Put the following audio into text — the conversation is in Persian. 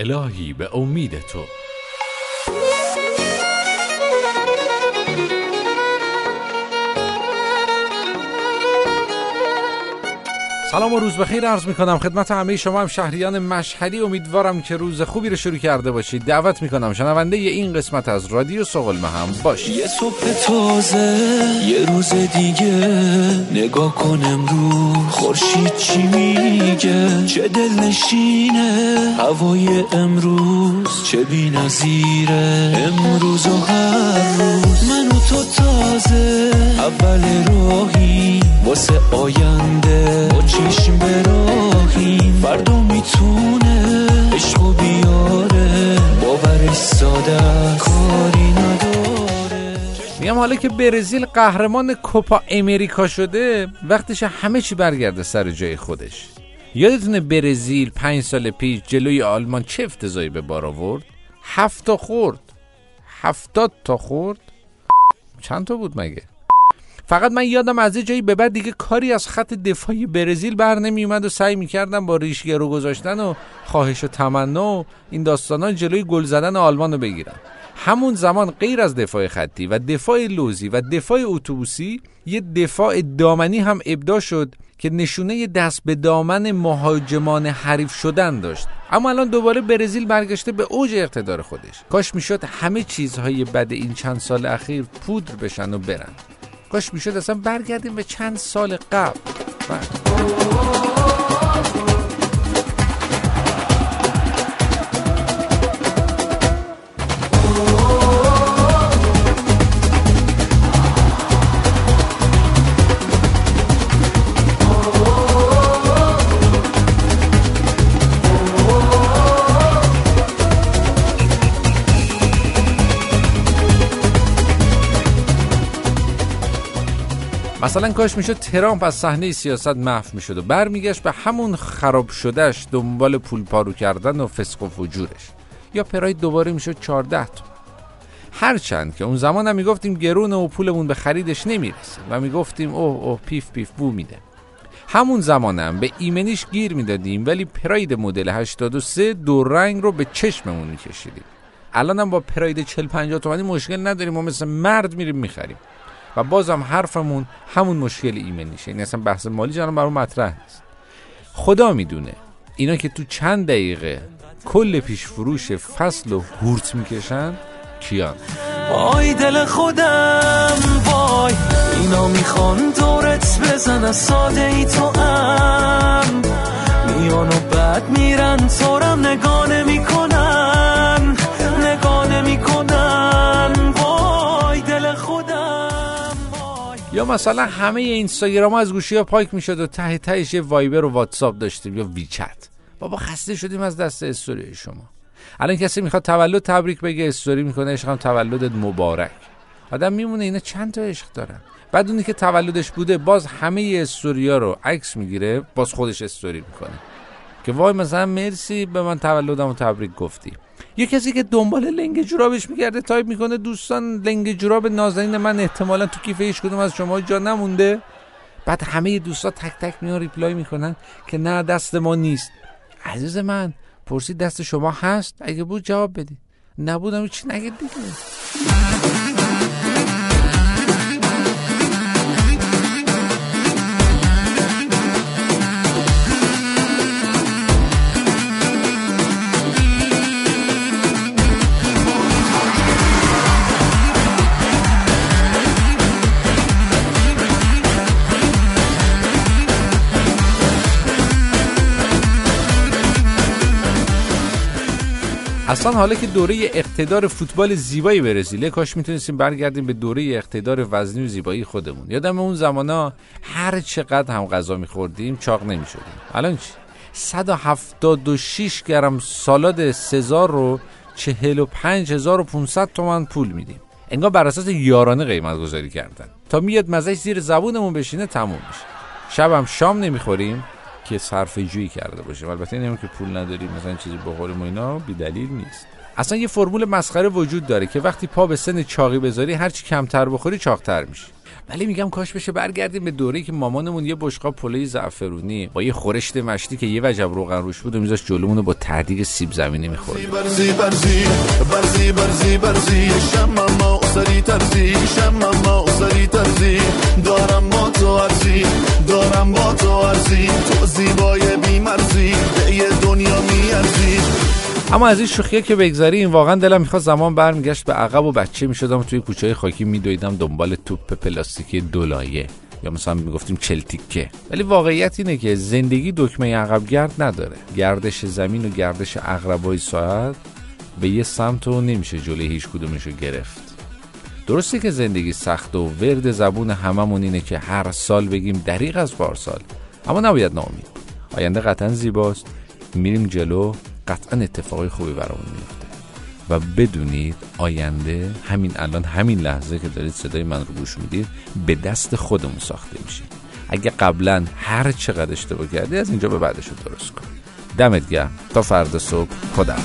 إلهي بأوميدته. سلام و روز بخیر. عرض می کنم خدمت همه شما هم شهریان مشهدی امیدوارم که روز خوبی رو شروع کرده باشید. دعوت می کنم شنونده این قسمت از رادیو سقلمه هم باشید. یه صبح تازه یه روز دیگه. نگاه کن امروز. خورشید چی میگه؟ چه دل نشینه هوای امروز چه بی نظیره امروز و هر روز. من و تو تازه. اول راهی واسه آینده. چشم براهیم فردا می‌تونه عشق بیاره. باورش ساده کاری نداره. میگم حالا که برزیل قهرمان کوپا امریکا شده وقتش همه چی برگرده سر جای خودش. یادتونه برزیل پنج سال پیش جلوی آلمان چه افتضایی به بار آورد؟ هفت تا خورد. هفتاد تا خورد. چند تا بود مگه؟ فقط من یادم از یه جایی به بعد دیگه کاری از خط دفاعی برزیل بر نمی اومد و سعی می‌کردم با ریشگرو گذاشتن و خواهش و تمنا و این داستانا جلوی گل زدن آلمان رو بگیرن همون زمان غیر از دفاع خطی و دفاع لوزی و دفاع اتوبوسی یه دفاع دامنی هم ابدا شد که نشونه دست به دامن مهاجمان حریف شدن داشت. اما الان دوباره برزیل برگشته به اوج اقتدار خودش. کاش می‌شد همه چیزهای بد این چند سال اخیر پودر بشن و برن. کاش می‌شد اصلا برگردیم به چند سال قبل. مثلا کاش می‌شد ترامپ از صحنه سیاست محو می‌شد و برمیگشت به همون خراب شدهش دنبال پول پارو کردن و فسق و فجورش. یا پراید دوباره می‌شد 14 تا. هرچند که اون زمان هم می‌گفتیم گرون و پولمون به خریدش نمی‌رسه و می‌گفتیم اوه اوه پیف پیف بو میده. همون زمانم به ایمنیش گیر می‌دادیم ولی پراید مدل 83 دو رنگ رو به چشممون میکشیدیم. الانم با پراید 40 50 تومانی مشکل نداریم ما مثل مرد میریم می‌خریم. و بازم حرفمون همون مشکل ایمنیشه این اصلا بحث مالی جانم برای مطرح نیست. خدا می‌دونه اینا که تو چند دقیقه کل پیش فروش فصل و هورت می‌کشن کیان؟ آی دل خودم وای. اینا می‌خوان دورت بزن از ساده ای تو هم میان و بعد میرن تورم نگاه نمی‌کنن. مثلا همه اینستاگرام از گوشی ها پاک می‌شد و ته تهش یه وایبر و واتساپ داشتیم یا ویچت. بابا خسته شدیم از دست استوری شما. الان کسی می‌خواد تولد تبریک بگه استوری می‌کنه عشقم تولدت مبارک. آدم میمونه اینا چند تا عشق دارن. بعد اونی که تولدش بوده باز همه استوریا رو عکس می‌گیره باز خودش استوری می‌کنه. که وای مثلا مرسی به من تولدم و تبریک گفتی. یه کسی که دنبال لنگ جورابش میگرده تایپ می‌کنه دوستان لنگ جوراب نازنین من احتمالا تو کیف هیچ کدوم از شما جا نمونده. بعد همه دوستا تک تک میان ریپلای می‌کنن که نه دست ما نیست. عزیز من پرسید دست شما هست؟ اگه بود جواب بدی نبودم چی نگید دیگه. اصلا حالا که دوره اقتدار فوتبال زیبایی برزیله کاش می‌تونستیم برگردیم به دوره اقتدار وزنی و زیبایی خودمون. یادم اون زمانا هر چقدر هم غذا میخوردیم چاق نمی‌شدیم. الان چی؟ 176 گرم سالاد سزار رو 45500 تومن پول میدیم. انگار بر اساس یارانه قیمت گذاری کردن. تا میاد مزهش زیر زبونمون بشینه تموم میشه. شبم شام نمی‌خوریم. که صرف جویی کرده باشیم البته اینم که پول نداریم مثلا چیزی بخوریم و اینا بی دلیل نیست. اصلا یه فرمول مسخره وجود داره که وقتی پا به سن چاقی بذاری هرچی کمتر بخوری چاقتر میشی. ولی میگم کاش بشه برگردیم به دوره‌ای که مامانمون یه بشقاب پلوی زعفرونی با یه خورشت مشتی که یه وجب روغن روش بود و میذاش جلومونو با تهدیگ سیب زمینی می‌خورد دارم با تو ارزی تو زیبای بیمرزی. به یه دنیا میارزی. اما از این شوخیه که بگذاریم واقعا دلم می‌خواد زمان برمیگشت به عقب و بچه می‌شدم توی کوچه خاکی میدویدم دنبال توپ پلاستیکی دولایه. یا مثلا می‌گفتیم چلتیکه. ولی واقعیت اینه که زندگی دکمه عقب گرد نداره. گردش زمین و گردش عقربای ساعت به یه سمت و نمیشه جلوی هیچ کدومشو گرفت. درسته که زندگی سخت و ورد زبون هممون اینه که هر سال بگیم دریغ از پارسال اما نباید ناامید. آینده قطعا زیباست. میریم جلو قطعا اتفاقای خوبی برامون میفته. و بدونید آینده همین الان همین لحظه که دارید صدای من رو گوش می‌دید به دست خودمون ساخته میشه. اگه قبلا هر چقدر اشتباه کردی از اینجا به بعدش رو درست کن. دمت گرم. تا فردا صبح. خدا